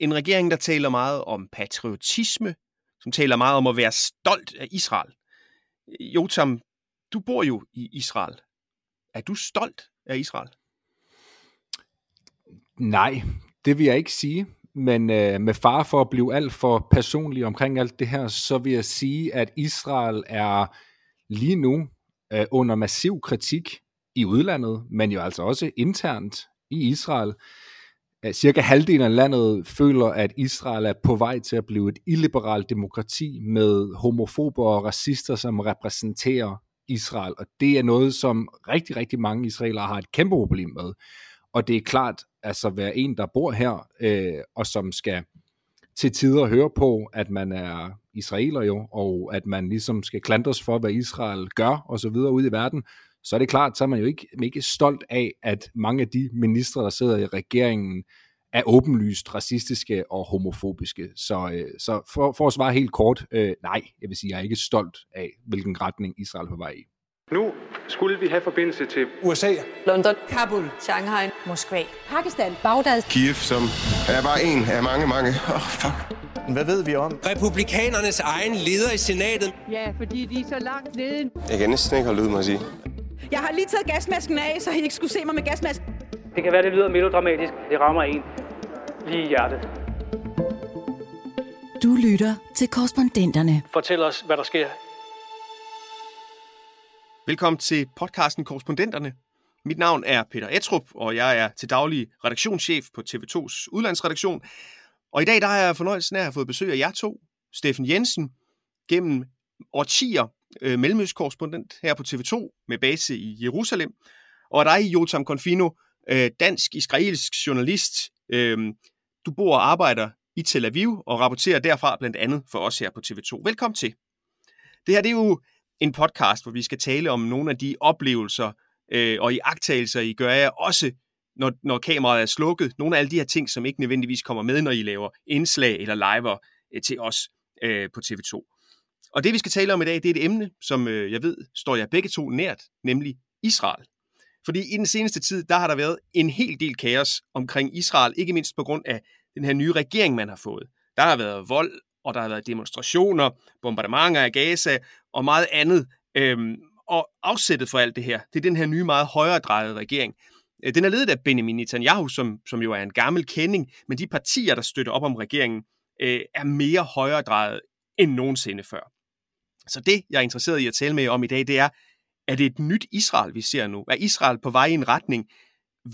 En regering, der taler meget om patriotisme, som taler meget om at være stolt af Israel. Jotam, du bor jo i Israel. Er du stolt af Israel? Nej, det vil jeg ikke sige. Men øh, med far for at blive alt for personlig omkring alt det her, så vil jeg sige, at Israel er lige nu øh, under massiv kritik i udlandet, men jo altså også internt i Israel. Cirka halvdelen af landet føler, at Israel er på vej til at blive et illiberalt demokrati med homofober og racister, som repræsenterer Israel. Og det er noget, som rigtig, rigtig mange israelere har et kæmpe problem med. Og det er klart, altså være en, der bor her, øh, og som skal til tider høre på, at man er israeler jo, og at man ligesom skal klandres for, hvad Israel gør, og så videre ude i verden, så er det klart, så er man jo ikke, ikke stolt af, at mange af de ministre, der sidder i regeringen, er åbenlyst racistiske og homofobiske. Så, øh, så for, for at svare helt kort, øh, nej, jeg vil sige, jeg er ikke stolt af, hvilken retning Israel er på vej i. Nu skulle vi have forbindelse til USA, London, Kabul, Shanghai, Moskva, Pakistan, Bagdad, Kiev, som er bare en af mange, mange. Åh, oh, fuck. Hvad ved vi om? Republikanernes egen leder i senatet. Ja, fordi de er så langt nede. Jeg kan næsten ikke holde ud, må jeg sige. Jeg har lige taget gasmasken af, så I ikke skulle se mig med gasmasken. Det kan være, det lyder melodramatisk. Det rammer en lige i hjertet. Du lytter til korrespondenterne. Fortæl os, hvad der sker. Velkommen til podcasten Korrespondenterne. Mit navn er Peter Etrup, og jeg er til daglig redaktionschef på TV2's udlandsredaktion. Og i dag der har jeg fornøjelsen af at have fået besøg af jer to, Steffen Jensen, gennem årtier øh, mellemøstkorrespondent her på TV2 med base i Jerusalem, og dig, Jotam Confino, øh, dansk-israelsk journalist. Øh, du bor og arbejder i Tel Aviv og rapporterer derfra blandt andet for os her på TV2. Velkommen til. Det her det er jo en podcast, hvor vi skal tale om nogle af de oplevelser øh, og iagtagelser, I gør jer også, når, når kameraet er slukket. Nogle af alle de her ting, som ikke nødvendigvis kommer med, når I laver indslag eller liver øh, til os øh, på TV2. Og det, vi skal tale om i dag, det er et emne, som øh, jeg ved, står jer begge to nært, nemlig Israel. Fordi i den seneste tid, der har der været en hel del kaos omkring Israel, ikke mindst på grund af den her nye regering, man har fået. Der har været vold, og der har været demonstrationer, bombardementer af Gaza og meget andet. Øhm, og afsættet for alt det her, det er den her nye, meget højredrejede regering. Øh, den er ledet af Benjamin Netanyahu, som, som jo er en gammel kending, men de partier, der støtter op om regeringen, øh, er mere højredrejet end nogensinde før. Så det, jeg er interesseret i at tale med jer om i dag, det er, er det et nyt Israel, vi ser nu? Er Israel på vej i en retning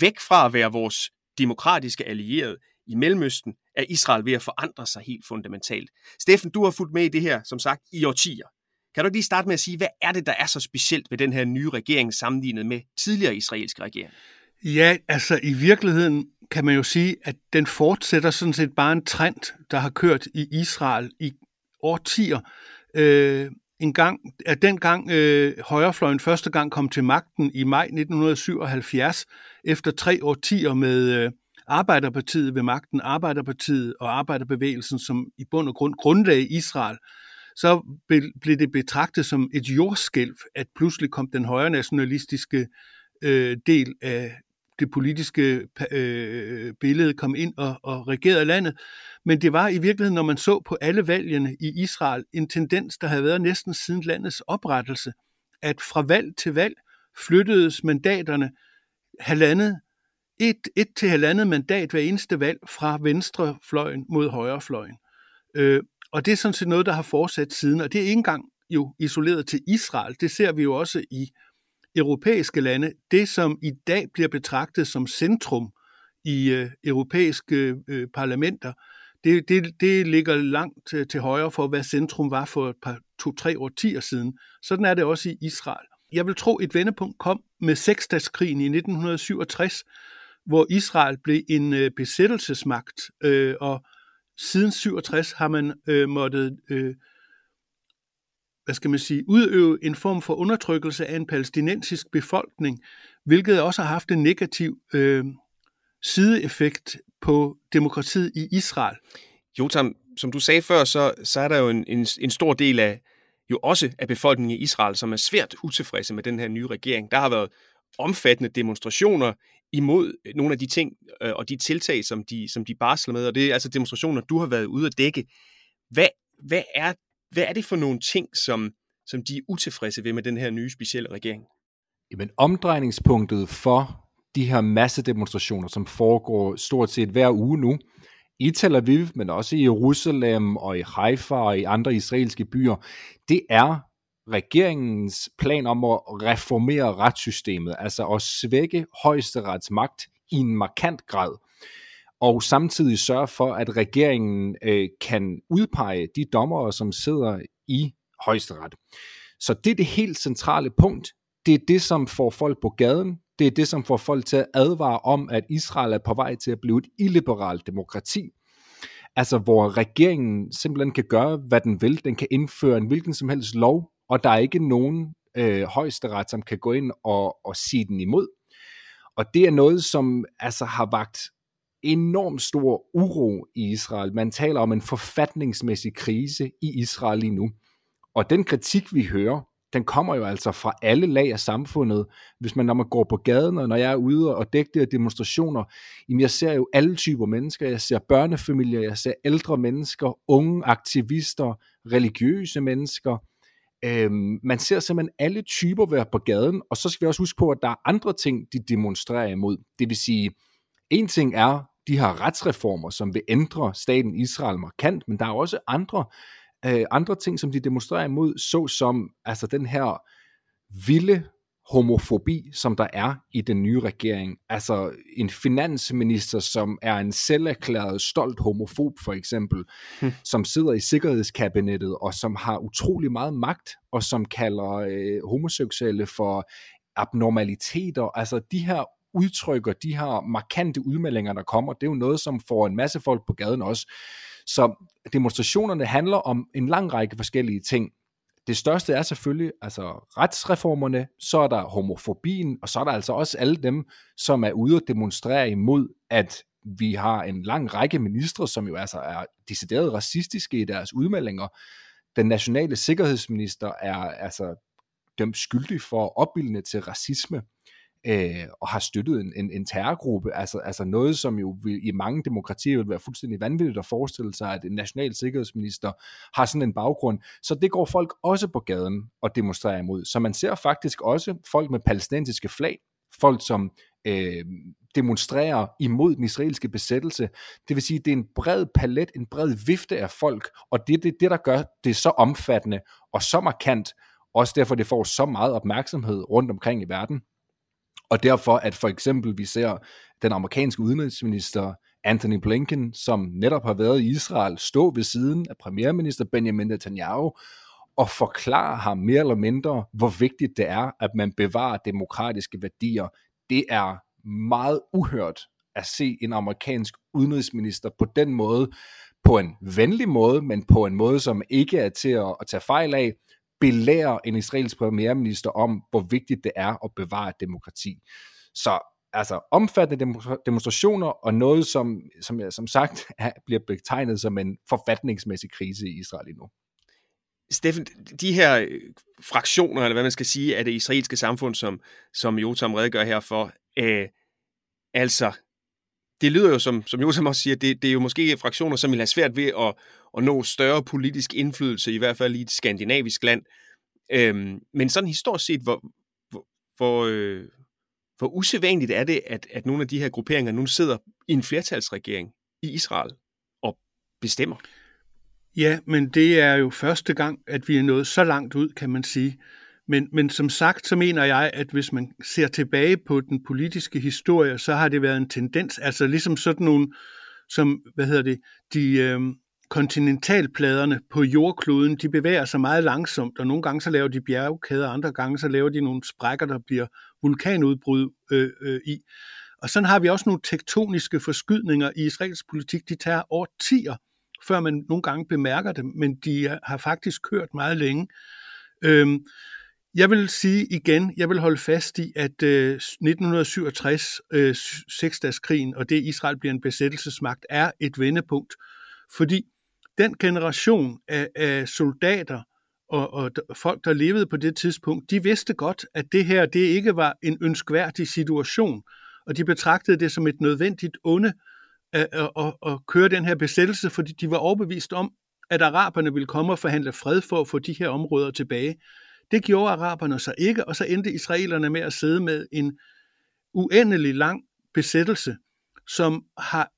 væk fra at være vores demokratiske allierede i Mellemøsten? Er Israel ved at forandre sig helt fundamentalt? Steffen, du har fulgt med i det her, som sagt, i årtier. Kan du ikke lige starte med at sige, hvad er det, der er så specielt ved den her nye regering sammenlignet med tidligere israelske regering? Ja, altså i virkeligheden kan man jo sige, at den fortsætter sådan set bare en trend, der har kørt i Israel i årtier. Øh, en gang, at dengang øh, højrefløjen første gang kom til magten i maj 1977, efter tre årtier med øh, Arbejderpartiet ved magten, Arbejderpartiet og Arbejderbevægelsen, som i bund og grund grundlagde Israel, så blev det betragtet som et jordskælv, at pludselig kom den højre nationalistiske øh, del af det politiske øh, billede kom ind og, og regerede landet. Men det var i virkeligheden, når man så på alle valgene i Israel, en tendens, der havde været næsten siden landets oprettelse, at fra valg til valg flyttedes mandaterne halvandet, et, et til halvandet mandat hver eneste valg fra venstrefløjen mod højrefløjen. Øh, og det er sådan set noget, der har fortsat siden, og det er ikke engang jo isoleret til Israel. Det ser vi jo også i europæiske lande. Det, som i dag bliver betragtet som centrum i øh, europæiske øh, parlamenter, det, det, det ligger langt til, til højre for, hvad centrum var for et par to-tre årtier siden. Sådan er det også i Israel. Jeg vil tro, et vendepunkt kom med seksdagskrigen i 1967, hvor Israel blev en øh, besættelsesmagt, øh, og siden 67 har man øh, måttet øh, hvad skal man sige, udøve en form for undertrykkelse af en palæstinensisk befolkning, hvilket også har haft en negativ øh, sideeffekt på demokratiet i Israel. Jotam, som du sagde før, så, så er der jo en, en, en stor del af jo også af befolkningen i Israel, som er svært utilfredse med den her nye regering. Der har været omfattende demonstrationer imod øh, nogle af de ting øh, og de tiltag, som de, som de barsler med, og det er altså demonstrationer, du har været ude at dække. Hvad, hvad, er, hvad er det for nogle ting, som, som de er utilfredse ved med den her nye specielle regering? Jamen omdrejningspunktet for de her massedemonstrationer, som foregår stort set hver uge nu, i Tel Aviv, men også i Jerusalem og i Haifa og i andre israelske byer, det er regeringens plan om at reformere retssystemet, altså at svække højesterets magt i en markant grad, og samtidig sørge for, at regeringen øh, kan udpege de dommere, som sidder i højesteret. Så det er det helt centrale punkt. Det er det, som får folk på gaden. Det er det, som får folk til at advare om, at Israel er på vej til at blive et illiberalt demokrati. Altså, hvor regeringen simpelthen kan gøre, hvad den vil. Den kan indføre en hvilken som helst lov, og der er ikke nogen øh, højesteret, som kan gå ind og, og sige den imod. Og det er noget, som altså har vagt enormt stor uro i Israel. Man taler om en forfatningsmæssig krise i Israel lige nu. Og den kritik, vi hører, den kommer jo altså fra alle lag af samfundet. Hvis man, når man går på gaden, og når jeg er ude og dækker de her demonstrationer, jamen jeg ser jo alle typer mennesker. Jeg ser børnefamilier, jeg ser ældre mennesker, unge aktivister, religiøse mennesker. Øhm, man ser simpelthen alle typer være på gaden, og så skal vi også huske på, at der er andre ting, de demonstrerer imod. Det vil sige, en ting er de her retsreformer, som vil ændre staten Israel markant, men der er også andre øh, andre ting, som de demonstrerer imod, såsom altså den her vilde homofobi, som der er i den nye regering. Altså en finansminister, som er en selverklæret stolt homofob for eksempel, hmm. som sidder i sikkerhedskabinettet og som har utrolig meget magt, og som kalder øh, homoseksuelle for abnormaliteter. Altså de her udtrykker, de her markante udmeldinger, der kommer, det er jo noget, som får en masse folk på gaden også. Så demonstrationerne handler om en lang række forskellige ting. Det største er selvfølgelig altså retsreformerne, så er der homofobien, og så er der altså også alle dem, som er ude og demonstrere imod, at vi har en lang række ministre, som jo altså er decideret racistiske i deres udmeldinger. Den nationale sikkerhedsminister er altså dømt skyldig for opbildende til racisme øh, og har støttet en, en, en terrorgruppe, altså, altså noget, som jo vil, i mange demokratier vil være fuldstændig vanvittigt at forestille sig, at en national sikkerhedsminister har sådan en baggrund. Så det går folk også på gaden og demonstrerer imod. Så man ser faktisk også folk med palæstinensiske flag, folk som øh, demonstrerer imod den israelske besættelse. Det vil sige, det er en bred palet, en bred vifte af folk, og det er det, det, der gør det så omfattende og så markant, også derfor det får så meget opmærksomhed rundt omkring i verden. Og derfor, at for eksempel vi ser den amerikanske udenrigsminister Anthony Blinken, som netop har været i Israel, stå ved siden af premierminister Benjamin Netanyahu og forklare ham mere eller mindre, hvor vigtigt det er, at man bevarer demokratiske værdier. Det er meget uhørt at se en amerikansk udenrigsminister på den måde, på en venlig måde, men på en måde, som ikke er til at, at tage fejl af, belære en israelsk premierminister om, hvor vigtigt det er at bevare demokrati. Så altså omfattende demonstrationer og noget, som, som, som sagt er, bliver betegnet som en forfatningsmæssig krise i Israel nu. Steffen, de her øh, fraktioner, eller hvad man skal sige, af det israelske samfund, som, som Jotam redegør her for, øh, altså, det lyder jo, som, som Jotam også siger, det, det er jo måske fraktioner, som vil have svært ved at, at nå større politisk indflydelse, i hvert fald i et skandinavisk land. Øhm, men sådan historisk set, hvor, hvor, hvor, øh, hvor usædvanligt er det, at, at nogle af de her grupperinger nu sidder i en flertalsregering i Israel og bestemmer? Ja, men det er jo første gang, at vi er nået så langt ud, kan man sige. Men, men som sagt, så mener jeg, at hvis man ser tilbage på den politiske historie, så har det været en tendens, altså ligesom sådan nogle, som, hvad hedder det, de øh, kontinentalpladerne på jordkloden, de bevæger sig meget langsomt, og nogle gange så laver de bjergkæder, andre gange så laver de nogle sprækker, der bliver vulkanudbrud øh, øh, i. Og sådan har vi også nogle tektoniske forskydninger i israelsk politik. De tager årtier, før man nogle gange bemærker dem, men de har faktisk kørt meget længe. Øhm, jeg vil sige igen, jeg vil holde fast i, at øh, 1967, øh, seksdagskrigen og det Israel bliver en besættelsesmagt, er et vendepunkt. Fordi den generation af, af soldater og, og folk, der levede på det tidspunkt, de vidste godt, at det her det ikke var en ønskværdig situation, og de betragtede det som et nødvendigt onde at, at, at, at køre den her besættelse, fordi de var overbevist om, at araberne ville komme og forhandle fred for at få de her områder tilbage. Det gjorde araberne så ikke, og så endte israelerne med at sidde med en uendelig lang besættelse, som har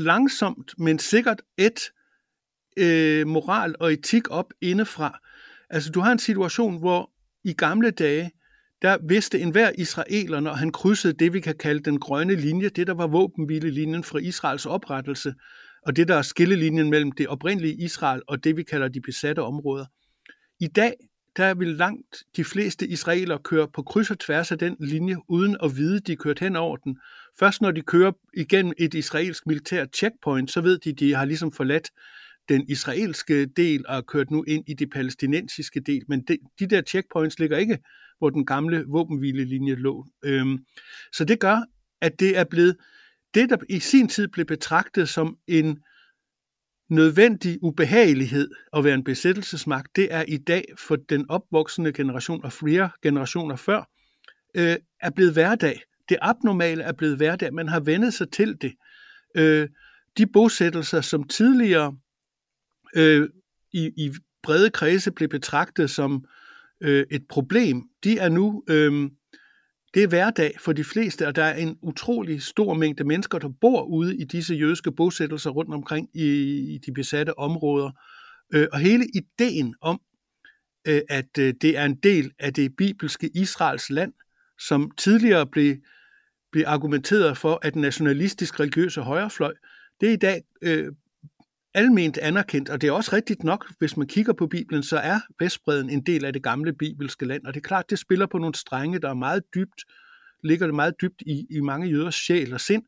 langsomt, men sikkert et øh, moral og etik op indefra. Altså, du har en situation, hvor i gamle dage, der vidste enhver israeler, når han krydsede det, vi kan kalde den grønne linje, det der var våbenhvilelinjen fra Israels oprettelse, og det der er skillelinjen mellem det oprindelige Israel og det, vi kalder de besatte områder. I dag, der vil langt de fleste israeler køre på kryds og tværs af den linje, uden at vide, de er kørt hen over den. Først når de kører igennem et israelsk militær checkpoint, så ved de, de har ligesom forladt den israelske del og er kørt nu ind i det palæstinensiske del. Men de, de der checkpoints ligger ikke, hvor den gamle våbenhvilelinje lå. Øhm, så det gør, at det er blevet det, der i sin tid blev betragtet som en nødvendig ubehagelighed at være en besættelsesmagt, det er i dag for den opvoksende generation og flere generationer før, øh, er blevet hverdag. Det abnormale er blevet hverdag. Man har vendet sig til det. Øh, de bosættelser, som tidligere øh, i, i brede kredse blev betragtet som øh, et problem, de er nu øh, det er hverdag for de fleste, og der er en utrolig stor mængde mennesker, der bor ude i disse jødiske bosættelser rundt omkring i, i de besatte områder. Øh, og hele ideen om, øh, at øh, det er en del af det bibelske Israels land, som tidligere blev, blev argumenteret for, at nationalistisk religiøse højrefløj, det er i dag øh, alment anerkendt, og det er også rigtigt nok, hvis man kigger på Bibelen, så er Vestbreden en del af det gamle bibelske land, og det er klart, det spiller på nogle strenge, der er meget dybt, ligger det meget dybt i, i mange jøders sjæl og sind,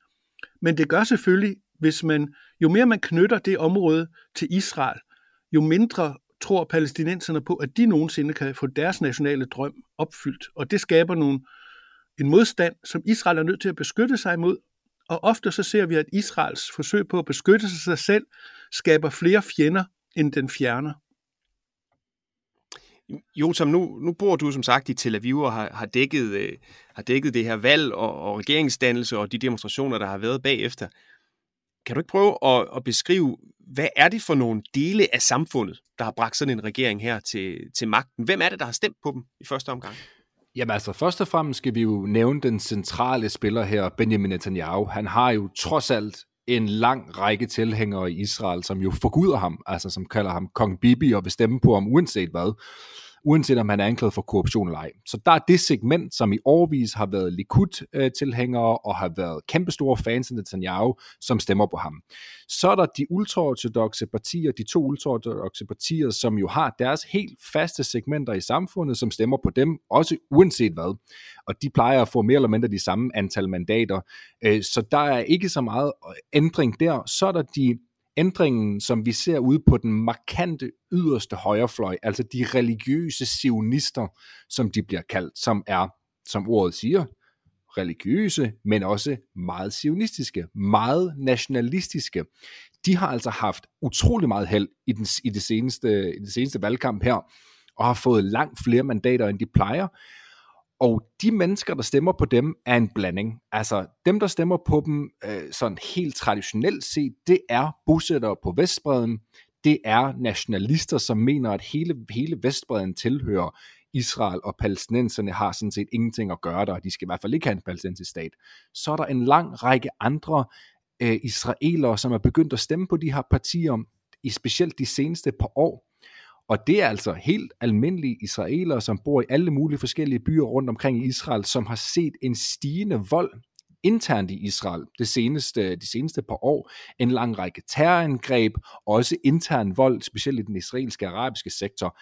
men det gør selvfølgelig, hvis man, jo mere man knytter det område til Israel, jo mindre tror palæstinenserne på, at de nogensinde kan få deres nationale drøm opfyldt, og det skaber nogle, en modstand, som Israel er nødt til at beskytte sig imod, og ofte så ser vi, at Israels forsøg på at beskytte sig selv skaber flere fjender, end den fjerner. Jotam, nu, nu bor du som sagt i Tel Aviv og har, har, dækket, øh, har dækket det her valg og, og regeringsdannelse og de demonstrationer, der har været bagefter. Kan du ikke prøve at, at beskrive, hvad er det for nogle dele af samfundet, der har bragt sådan en regering her til, til magten? Hvem er det, der har stemt på dem i første omgang? Jamen altså, først og fremmest skal vi jo nævne den centrale spiller her, Benjamin Netanyahu. Han har jo trods alt en lang række tilhængere i Israel, som jo forguder ham, altså som kalder ham Kong Bibi og vil stemme på ham uanset hvad uanset om han er anklaget for korruption eller ej. Så der er det segment, som i årvis har været Likud-tilhængere og har været kæmpestore fans af Netanyahu, som stemmer på ham. Så er der de ultraortodoxe partier, de to ultraortodoxe partier, som jo har deres helt faste segmenter i samfundet, som stemmer på dem, også uanset hvad. Og de plejer at få mere eller mindre de samme antal mandater. Øh, så der er ikke så meget ændring der. Så er der de ændringen, som vi ser ude på den markante yderste højrefløj, altså de religiøse sionister, som de bliver kaldt, som er, som ordet siger, religiøse, men også meget sionistiske, meget nationalistiske. De har altså haft utrolig meget held i, den, i, det seneste, i det seneste valgkamp her, og har fået langt flere mandater, end de plejer. Og de mennesker, der stemmer på dem, er en blanding. Altså dem, der stemmer på dem øh, sådan helt traditionelt set, det er bosættere på Vestbreden. Det er nationalister, som mener, at hele, hele Vestbreden tilhører Israel og palæstinenserne har sådan set ingenting at gøre der, og de skal i hvert fald ikke have en palæstinensisk stat. Så er der en lang række andre øh, israelere, som er begyndt at stemme på de her partier, i specielt de seneste par år. Og det er altså helt almindelige israelere, som bor i alle mulige forskellige byer rundt omkring i Israel, som har set en stigende vold internt i Israel det seneste, de seneste par år. En lang række terrorangreb, også intern vold, specielt i den israelske arabiske sektor.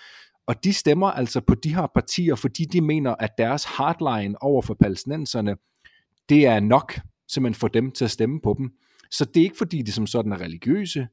Og de stemmer altså på de her partier, fordi de mener, at deres hardline over for palæstinenserne, det er nok simpelthen for dem til at stemme på dem. Så det er ikke fordi, de som sådan er religiøse,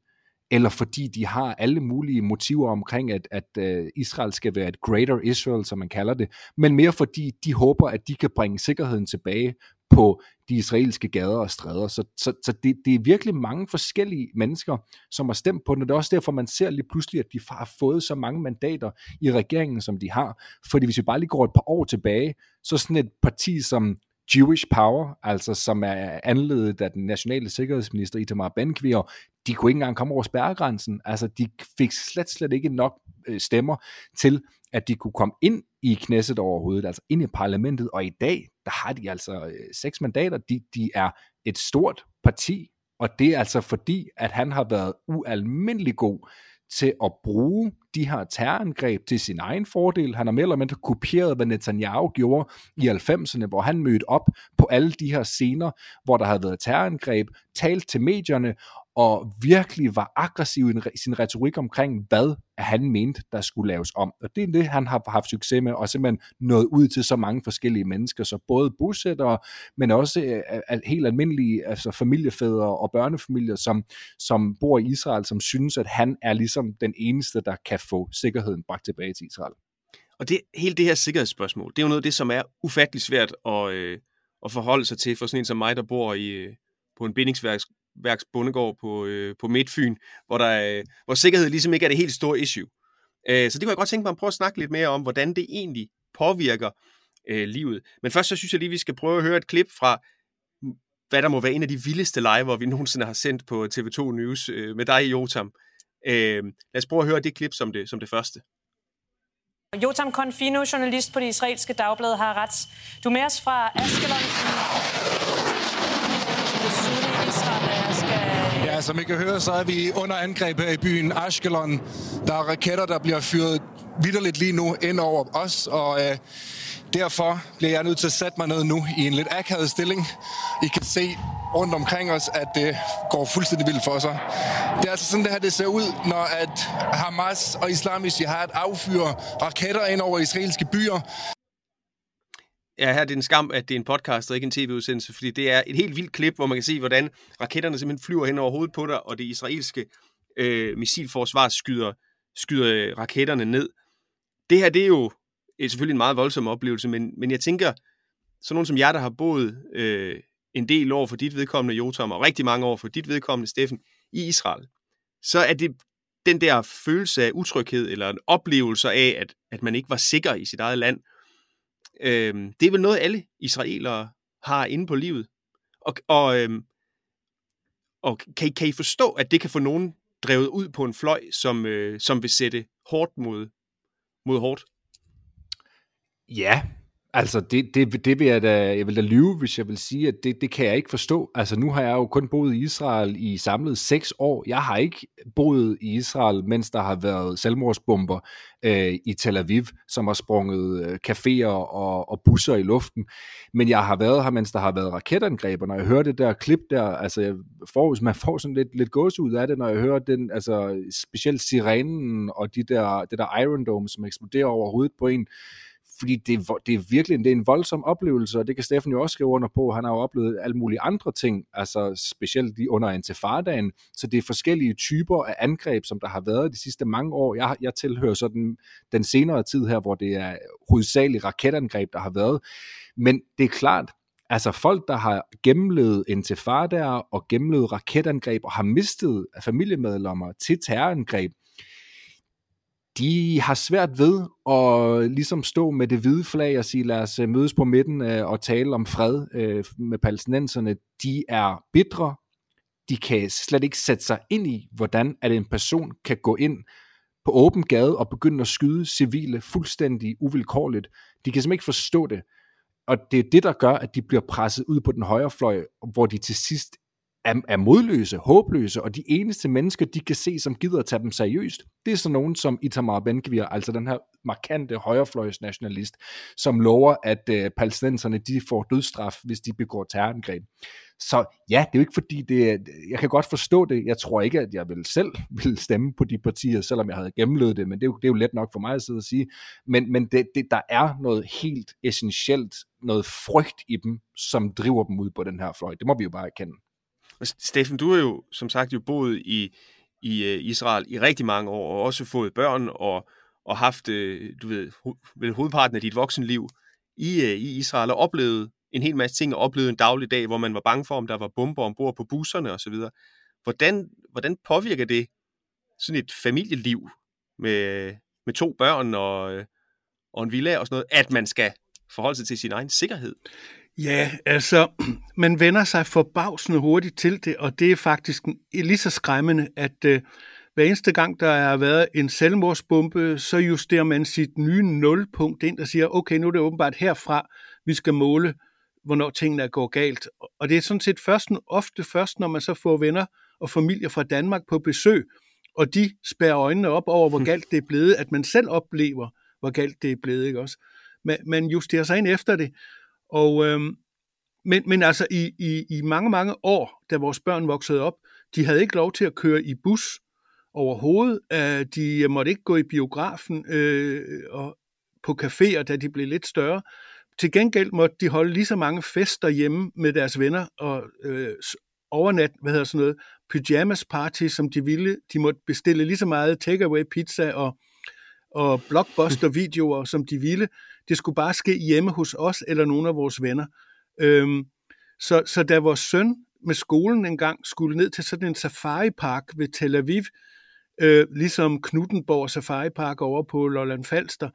eller fordi de har alle mulige motiver omkring, at, at øh, Israel skal være et greater Israel, som man kalder det, men mere fordi de håber, at de kan bringe sikkerheden tilbage på de israelske gader og stræder. Så, så, så det, det er virkelig mange forskellige mennesker, som har stemt på den, og det er også derfor, man ser lige pludselig, at de har fået så mange mandater i regeringen, som de har. Fordi hvis vi bare lige går et par år tilbage, så sådan et parti som Jewish Power, altså som er anledet af den nationale sikkerhedsminister Itamar Ben-Gvir, de kunne ikke engang komme over spærregrænsen. Altså, de fik slet, slet ikke nok øh, stemmer til, at de kunne komme ind i knæsset overhovedet, altså ind i parlamentet, og i dag, der har de altså øh, seks mandater, de, de er et stort parti, og det er altså fordi, at han har været ualmindelig god til at bruge de her terrorangreb til sin egen fordel. Han har mere eller mindre kopieret, hvad Netanyahu gjorde i 90'erne, hvor han mødte op på alle de her scener, hvor der havde været terrorangreb, talt til medierne, og virkelig var aggressiv i sin retorik omkring, hvad han mente, der skulle laves om. Og det er det, han har haft succes med, og simpelthen nået ud til så mange forskellige mennesker, så både bosættere, men også øh, helt almindelige altså familiefædre og børnefamilier, som, som bor i Israel, som synes, at han er ligesom den eneste, der kan få sikkerheden bragt tilbage til Israel. Og det, hele det her sikkerhedsspørgsmål, det er jo noget af det, som er ufattelig svært at, øh, at forholde sig til for sådan en som mig, der bor i, øh, på en bindingsværks Værks Bundegård på, øh, på Midtfyn, hvor, der, øh, hvor sikkerhed ligesom ikke er det helt store issue. Øh, så det kunne jeg godt tænke mig at prøve at snakke lidt mere om, hvordan det egentlig påvirker øh, livet. Men først så synes jeg lige, vi skal prøve at høre et klip fra, hvad der må være en af de vildeste live, vi nogensinde har sendt på TV2 News øh, med dig, Jotam. Øh, lad os prøve at høre det klip som det, som det første. Jotam Konfino, journalist på det israelske dagblad, har ret. Du er med os fra Askelon Ja, som I kan høre, så er vi under angreb her i byen Ashkelon. Der er raketter, der bliver fyret vidderligt lige nu ind over os, og øh, derfor bliver jeg nødt til at sætte mig ned nu i en lidt akavet stilling. I kan se rundt omkring os, at det går fuldstændig vildt for sig. Det er altså sådan, det her det ser ud, når at Hamas og Islamisk Jihad affyrer raketter ind over israelske byer. Ja, her er det en skam, at det er en podcast og ikke en tv-udsendelse, fordi det er et helt vildt klip, hvor man kan se, hvordan raketterne simpelthen flyver hen over hovedet på dig, og det israelske øh, missilforsvar skyder, skyder øh, raketterne ned. Det her, det er jo er selvfølgelig en meget voldsom oplevelse, men, men jeg tænker, sådan nogen som jer, der har boet øh, en del år for dit vedkommende, Jotam, og rigtig mange år for dit vedkommende, Steffen, i Israel, så er det den der følelse af utryghed, eller en oplevelse af, at, at man ikke var sikker i sit eget land, Øh, det er vel noget, alle israelere har inde på livet. Og, og, øh, og kan, I, kan I forstå, at det kan få nogen drevet ud på en fløj, som, øh, som vil sætte hårdt mod, mod hårdt? Ja, Altså, det, det, det vil jeg da, jeg vil da lyve, hvis jeg vil sige, at det, det kan jeg ikke forstå. Altså, nu har jeg jo kun boet i Israel i samlet seks år. Jeg har ikke boet i Israel, mens der har været selvmordsbomber øh, i Tel Aviv, som har sprunget øh, caféer og, og busser i luften. Men jeg har været her, mens der har været raketangreb, og når jeg hører det der klip der, altså, jeg får, man får sådan lidt, lidt gås ud af det, når jeg hører den, altså, specielt sirenen og de der, det der Iron Dome, som eksploderer over hovedet på en, fordi det, det er virkelig det er en voldsom oplevelse, og det kan Steffen jo også skrive under på. Han har jo oplevet alle mulige andre ting, altså specielt lige under intifadaen, så det er forskellige typer af angreb, som der har været de sidste mange år. Jeg, jeg tilhører så den, den senere tid her, hvor det er hovedsageligt raketangreb, der har været. Men det er klart, Altså folk, der har gennemlevet intifadaer og gennemlevet raketangreb og har mistet familiemedlemmer til terrorangreb, de har svært ved at ligesom stå med det hvide flag og sige, lad os øh, mødes på midten øh, og tale om fred øh, med palæstinenserne. De er bitre. De kan slet ikke sætte sig ind i, hvordan at en person kan gå ind på åben gade og begynde at skyde civile fuldstændig uvilkårligt. De kan simpelthen ikke forstå det. Og det er det, der gør, at de bliver presset ud på den højre fløj, hvor de til sidst er, er modløse, håbløse, og de eneste mennesker, de kan se, som gider at tage dem seriøst, det er sådan nogen som Itamar Ben-Gvir, altså den her markante højrefløjsnationalist, som lover, at øh, palæstinenserne de får dødsstraf, hvis de begår terrorangreb. Så ja, det er jo ikke fordi, det, jeg kan godt forstå det. Jeg tror ikke, at jeg vil selv vil stemme på de partier, selvom jeg havde gennemlevet det, men det er jo, det er jo let nok for mig at sidde og sige. Men, men det, det, der er noget helt essentielt, noget frygt i dem, som driver dem ud på den her fløj. Det må vi jo bare erkende. Steffen, du har jo som sagt jo boet i, i øh, Israel i rigtig mange år, og også fået børn, og, og haft, øh, du ved, vel hovedparten af dit voksenliv i, øh, i Israel, og oplevet en hel masse ting, og oplevet en daglig dag, hvor man var bange for, om der var bomber ombord på busserne osv. Hvordan, hvordan påvirker det sådan et familieliv med, med to børn og, og en villa og sådan noget, at man skal forholde sig til sin egen sikkerhed? Ja, altså, man vender sig forbavsende hurtigt til det, og det er faktisk lige så skræmmende, at uh, hver eneste gang, der har været en selvmordsbombe, så justerer man sit nye nulpunkt ind og siger, okay, nu er det åbenbart herfra, vi skal måle, hvornår tingene går galt. Og det er sådan set først, ofte først, når man så får venner og familier fra Danmark på besøg, og de spærer øjnene op over, hvor galt det er blevet, at man selv oplever, hvor galt det er blevet, ikke også? Man, man justerer sig ind efter det, og, øhm, men, men altså i, i, i mange, mange år, da vores børn voksede op, de havde ikke lov til at køre i bus overhovedet. Øh, de måtte ikke gå i biografen øh, og på caféer, da de blev lidt større. Til gengæld måtte de holde lige så mange fester hjemme med deres venner og øh, overnat, hvad hedder sådan noget, pyjamas party, som de ville. De måtte bestille lige så meget takeaway pizza og, og blockbuster-videoer, som de ville. Det skulle bare ske hjemme hos os eller nogle af vores venner. Øhm, så, så da vores søn med skolen engang skulle ned til sådan en safari-park ved Tel Aviv, øh, ligesom Knuttenborg Safari-park over på Lolland Falster,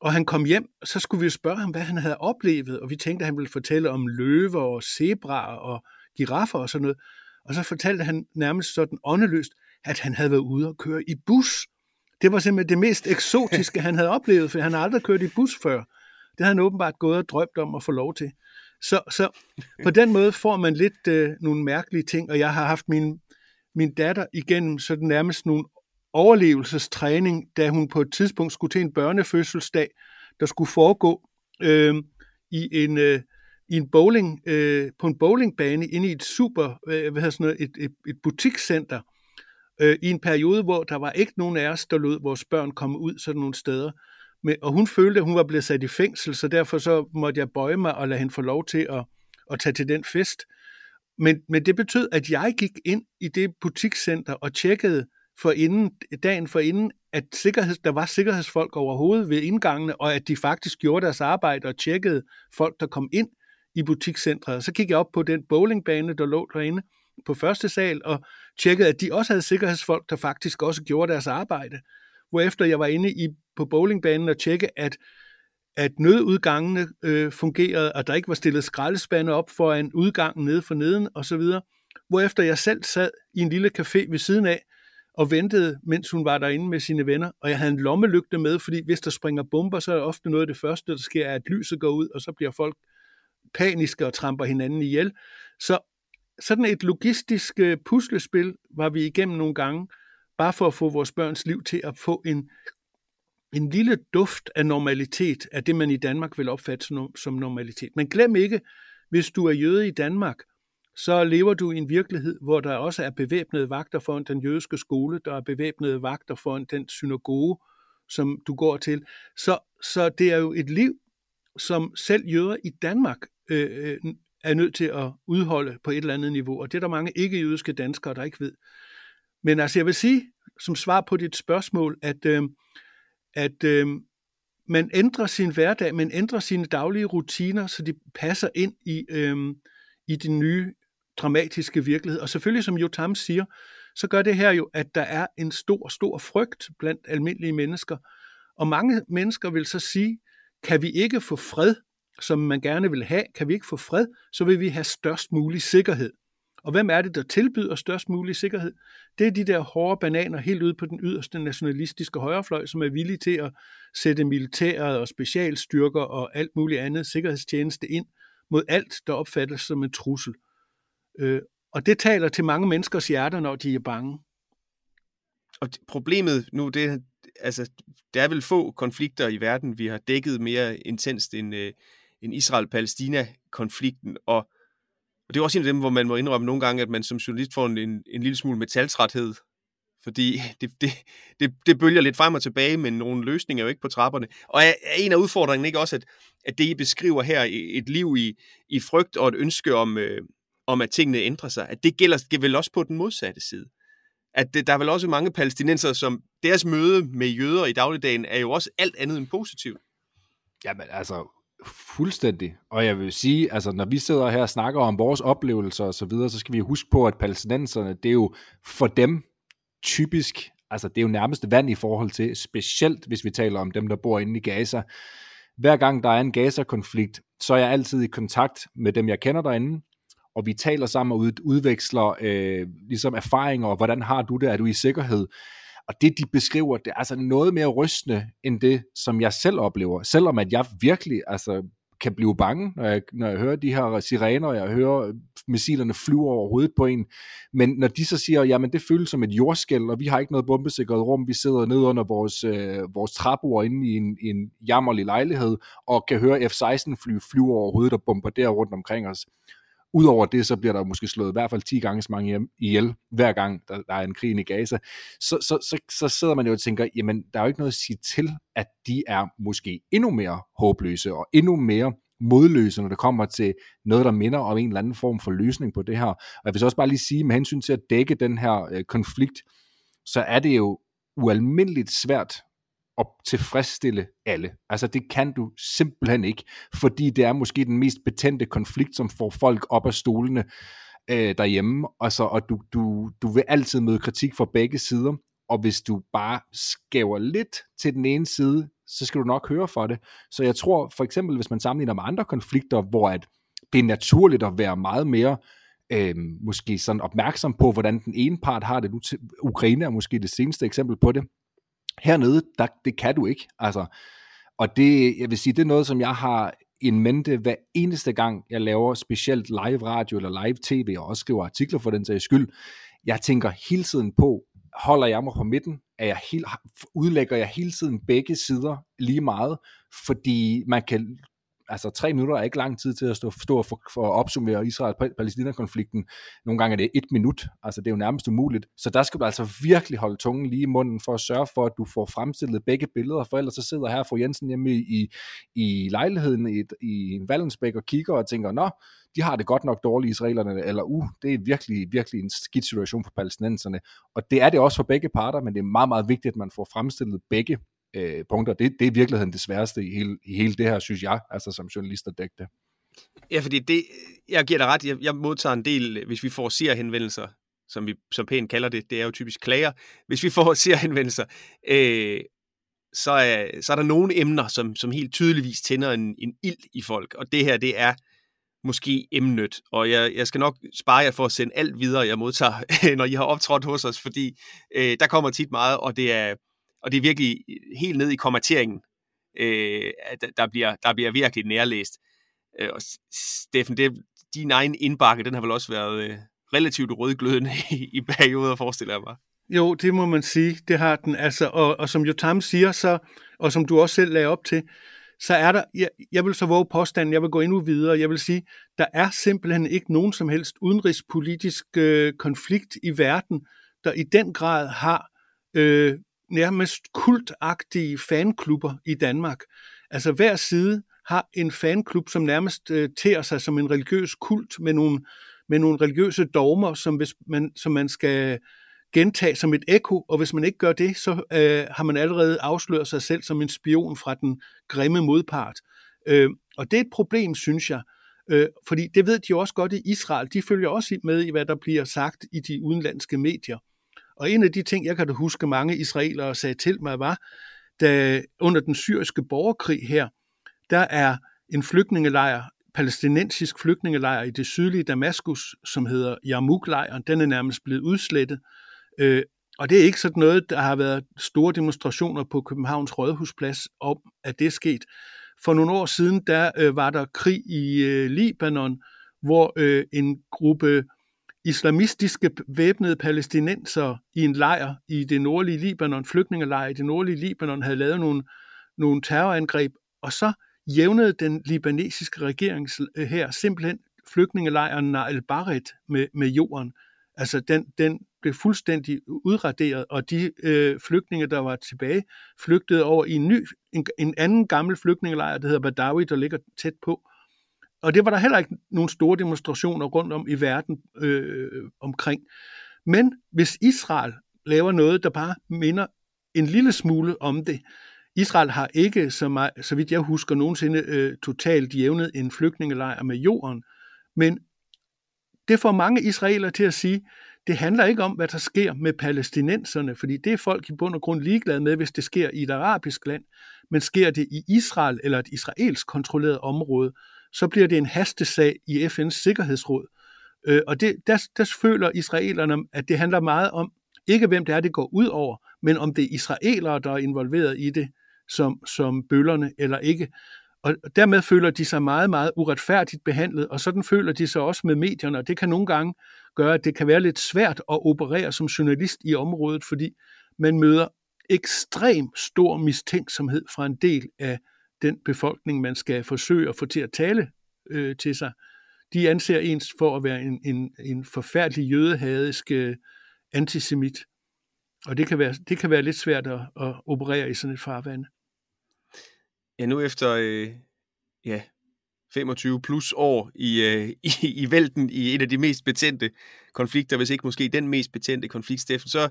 og han kom hjem, så skulle vi spørge ham, hvad han havde oplevet, og vi tænkte, at han ville fortælle om løver og zebraer og giraffer og sådan noget. Og så fortalte han nærmest sådan åndeløst, at han havde været ude og køre i bus det var simpelthen det mest eksotiske, han havde oplevet, for han havde aldrig kørt i bus før. Det havde han åbenbart gået og drømt om at få lov til. Så, så på den måde får man lidt øh, nogle mærkelige ting, og jeg har haft min, min datter igennem sådan nærmest nogle overlevelsestræning, da hun på et tidspunkt skulle til en børnefødselsdag, der skulle foregå øh, i en øh, i en bowling øh, på en bowlingbane inde i et super øh, hvad hedder sådan noget, et, et, et butikscenter, øh, i en periode, hvor der var ikke nogen af os, der lod vores børn komme ud sådan nogle steder. Men, og hun følte, at hun var blevet sat i fængsel, så derfor så måtte jeg bøje mig og lade hende få lov til at, at tage til den fest. Men, men det betød, at jeg gik ind i det butikscenter og tjekkede for inden, dagen for inden, at sikkerheds, der var sikkerhedsfolk overhovedet ved indgangene, og at de faktisk gjorde deres arbejde og tjekkede folk, der kom ind i butikscentret. Så gik jeg op på den bowlingbane, der lå derinde, på første sal og tjekkede, at de også havde sikkerhedsfolk, der faktisk også gjorde deres arbejde. Hvorefter jeg var inde i, på bowlingbanen og tjekke, at, at nødudgangene øh, fungerede, og der ikke var stillet skraldespande op for en udgang nede for neden osv. Hvorefter jeg selv sad i en lille café ved siden af og ventede, mens hun var derinde med sine venner. Og jeg havde en lommelygte med, fordi hvis der springer bomber, så er det ofte noget af det første, der sker, at lyset går ud, og så bliver folk paniske og tramper hinanden ihjel. Så sådan et logistisk øh, puslespil var vi igennem nogle gange, bare for at få vores børns liv til at få en, en lille duft af normalitet, af det man i Danmark vil opfatte som normalitet. Men glem ikke, hvis du er jøde i Danmark, så lever du i en virkelighed, hvor der også er bevæbnede vagter foran den jødiske skole, der er bevæbnede vagter foran den synagoge, som du går til. Så, så det er jo et liv, som selv jøder i Danmark øh, øh er nødt til at udholde på et eller andet niveau, og det er der mange ikke-jødiske danskere, der ikke ved. Men altså jeg vil sige, som svar på dit spørgsmål, at, øh, at øh, man ændrer sin hverdag, man ændrer sine daglige rutiner, så de passer ind i, øh, i den nye dramatiske virkelighed. Og selvfølgelig, som Jotam siger, så gør det her jo, at der er en stor, stor frygt blandt almindelige mennesker. Og mange mennesker vil så sige, kan vi ikke få fred som man gerne vil have, kan vi ikke få fred, så vil vi have størst mulig sikkerhed. Og hvem er det, der tilbyder størst mulig sikkerhed? Det er de der hårde bananer helt ude på den yderste nationalistiske højrefløj, som er villige til at sætte militæret og specialstyrker og alt muligt andet sikkerhedstjeneste ind mod alt, der opfattes som en trussel. Øh, og det taler til mange menneskers hjerter, når de er bange. Og problemet nu, det, altså, der er vel få konflikter i verden, vi har dækket mere intenst end, øh, end Israel-Palæstina-konflikten, og, og det er også en af dem, hvor man må indrømme nogle gange, at man som journalist får en, en, en lille smule metaltræthed, fordi det, det, det, det bølger lidt frem og tilbage, men nogle løsninger er jo ikke på trapperne. Og er, er en af udfordringerne ikke også, at, at det I beskriver her, et liv i, i frygt og et ønske om, øh, om, at tingene ændrer sig, at det gælder, det vel også på den modsatte side. At det, der er vel også mange palæstinenser, som deres møde med jøder i dagligdagen er jo også alt andet end positivt. Jamen altså, fuldstændig. Og jeg vil sige, altså når vi sidder her og snakker om vores oplevelser og så videre, så skal vi huske på, at palæstinenserne, det er jo for dem typisk, altså det er jo nærmest vand i forhold til, specielt hvis vi taler om dem, der bor inde i Gaza. Hver gang der er en Gaza-konflikt, så er jeg altid i kontakt med dem, jeg kender derinde, og vi taler sammen og udveksler øh, ligesom erfaringer, og hvordan har du det, er du i sikkerhed? Og det, de beskriver, det er altså noget mere rystende, end det, som jeg selv oplever. Selvom at jeg virkelig altså, kan blive bange, når jeg, når jeg hører de her sirener, og jeg hører missilerne flyve over hovedet på en. Men når de så siger, jamen det føles som et jordskæld, og vi har ikke noget bombesikret rum, vi sidder nede under vores, øh, vores trappor inde i en, i en jammerlig lejlighed, og kan høre F-16 fly flyve over hovedet og bombardere rundt omkring os Udover det, så bliver der måske slået i hvert fald 10 gange så mange ihjel, hver gang der, der er en krig i Gaza. Så, så, så, så sidder man jo og tænker, jamen der er jo ikke noget at sige til, at de er måske endnu mere håbløse og endnu mere modløse, når det kommer til noget, der minder om en eller anden form for løsning på det her. Og jeg vil så også bare lige sige, med hensyn til at dække den her øh, konflikt, så er det jo ualmindeligt svært at tilfredsstille alle. Altså det kan du simpelthen ikke, fordi det er måske den mest betændte konflikt, som får folk op af stolene øh, derhjemme, altså, og du, du, du vil altid møde kritik fra begge sider, og hvis du bare skæver lidt til den ene side, så skal du nok høre for det. Så jeg tror for eksempel, hvis man sammenligner med andre konflikter, hvor at det er naturligt at være meget mere øh, måske sådan opmærksom på, hvordan den ene part har det. Nu, Ukraine er måske det seneste eksempel på det. Hernede, der, det kan du ikke. Altså, og det, jeg vil sige, det er noget, som jeg har en mente hver eneste gang, jeg laver specielt live radio eller live tv, og også skriver artikler for den sags skyld. Jeg tænker hele tiden på, holder jeg mig på midten? Er jeg helt, udlægger jeg hele tiden begge sider lige meget? Fordi man kan altså tre minutter er ikke lang tid til at stå, stå for, for at opsummere Israel-Palæstina-konflikten. Nogle gange er det et minut, altså det er jo nærmest umuligt. Så der skal du altså virkelig holde tungen lige i munden for at sørge for, at du får fremstillet begge billeder, for ellers så sidder her fru Jensen hjemme i, i lejligheden i, i Vallensbæk og kigger og tænker, nå, de har det godt nok dårligt, israelerne, eller uh, det er virkelig, virkelig en skidt situation for palæstinenserne. Og det er det også for begge parter, men det er meget, meget vigtigt, at man får fremstillet begge øh, punkter. Det, det er i virkeligheden det sværeste i hele, i hele det her, synes jeg, altså som journalist at dække det. Ja, fordi det, jeg giver dig ret, jeg, jeg modtager en del, hvis vi får seerhenvendelser, som vi som pænt kalder det, det er jo typisk klager, hvis vi får seerhenvendelser, øh, så, er, så er der nogle emner, som, som helt tydeligvis tænder en, en ild i folk, og det her, det er måske emnet, og jeg, jeg skal nok spare jer for at sende alt videre, jeg modtager, når I har optrådt hos os, fordi øh, der kommer tit meget, og det er, og det er virkelig øh, helt ned i kommenteringen, øh, at der bliver, der bliver virkelig nærlæst. Øh, og Steffen, det, din egen indbakke, den har vel også været øh, relativt rødglødende i, i perioder, forestiller jeg mig. Jo, det må man sige, det har den. Altså, og, og som Jotam siger, så, og som du også selv lagde op til, så er der, jeg, jeg vil så våge påstanden, jeg vil gå endnu videre, jeg vil sige, der er simpelthen ikke nogen som helst udenrigspolitisk øh, konflikt i verden, der i den grad har øh, nærmest kultagtige fanklubber i Danmark. Altså hver side har en fanklub, som nærmest øh, tærer sig som en religiøs kult med nogle, med nogle religiøse dogmer, som, hvis man, som man skal gentage som et ekko, og hvis man ikke gør det, så øh, har man allerede afsløret sig selv som en spion fra den grimme modpart. Øh, og det er et problem, synes jeg, øh, fordi det ved de også godt i Israel. De følger også med i, hvad der bliver sagt i de udenlandske medier. Og en af de ting, jeg kan da huske mange israelere sagde til mig, var, da under den syriske borgerkrig her, der er en flygtningelejr palæstinensisk flygtningelejr i det sydlige Damaskus, som hedder Yarmouk-lejren. Den er nærmest blevet udslettet. Øh, og det er ikke sådan noget, der har været store demonstrationer på Københavns Rådhusplads om, at det er sket. For nogle år siden, der øh, var der krig i øh, Libanon, hvor øh, en gruppe islamistiske væbnede palæstinenser i en lejr i det nordlige Libanon, flygtningelejr i det nordlige Libanon, havde lavet nogle, nogle terrorangreb, og så jævnede den libanesiske regering øh, her simpelthen flygtningelejren Nael Baret med, med jorden. Altså den, den blev fuldstændig udraderet, og de øh, flygtninge, der var tilbage, flygtede over i en ny, en, en anden gammel flygtningelejr, der hedder Badawi, der ligger tæt på. Og det var der heller ikke nogen store demonstrationer rundt om i verden øh, omkring. Men hvis Israel laver noget, der bare minder en lille smule om det, Israel har ikke, så, meget, så vidt jeg husker, nogensinde øh, totalt jævnet en flygtningelejr med jorden, men det får mange israeler til at sige, det handler ikke om, hvad der sker med palæstinenserne, fordi det er folk i bund og grund ligeglade med, hvis det sker i et arabisk land, men sker det i Israel eller et israelsk kontrolleret område, så bliver det en hastesag i FN's Sikkerhedsråd. Øh, og det, der, der føler israelerne, at det handler meget om, ikke hvem det er, det går ud over, men om det er israelere, der er involveret i det, som, som bøllerne eller ikke. Og dermed føler de sig meget, meget uretfærdigt behandlet, og sådan føler de sig også med medierne, og det kan nogle gange gøre, at det kan være lidt svært at operere som journalist i området, fordi man møder ekstrem stor mistænksomhed fra en del af den befolkning, man skal forsøge at få til at tale øh, til sig. De anser ens for at være en, en, en forfærdelig jødehadisk øh, antisemit. Og det kan, være, det kan være lidt svært at, at operere i sådan et farvand. Ja, nu efter øh, ja, 25 plus år i, øh, i, i vælten i en af de mest betændte konflikter, hvis ikke måske den mest betændte konflikt, Steffen, så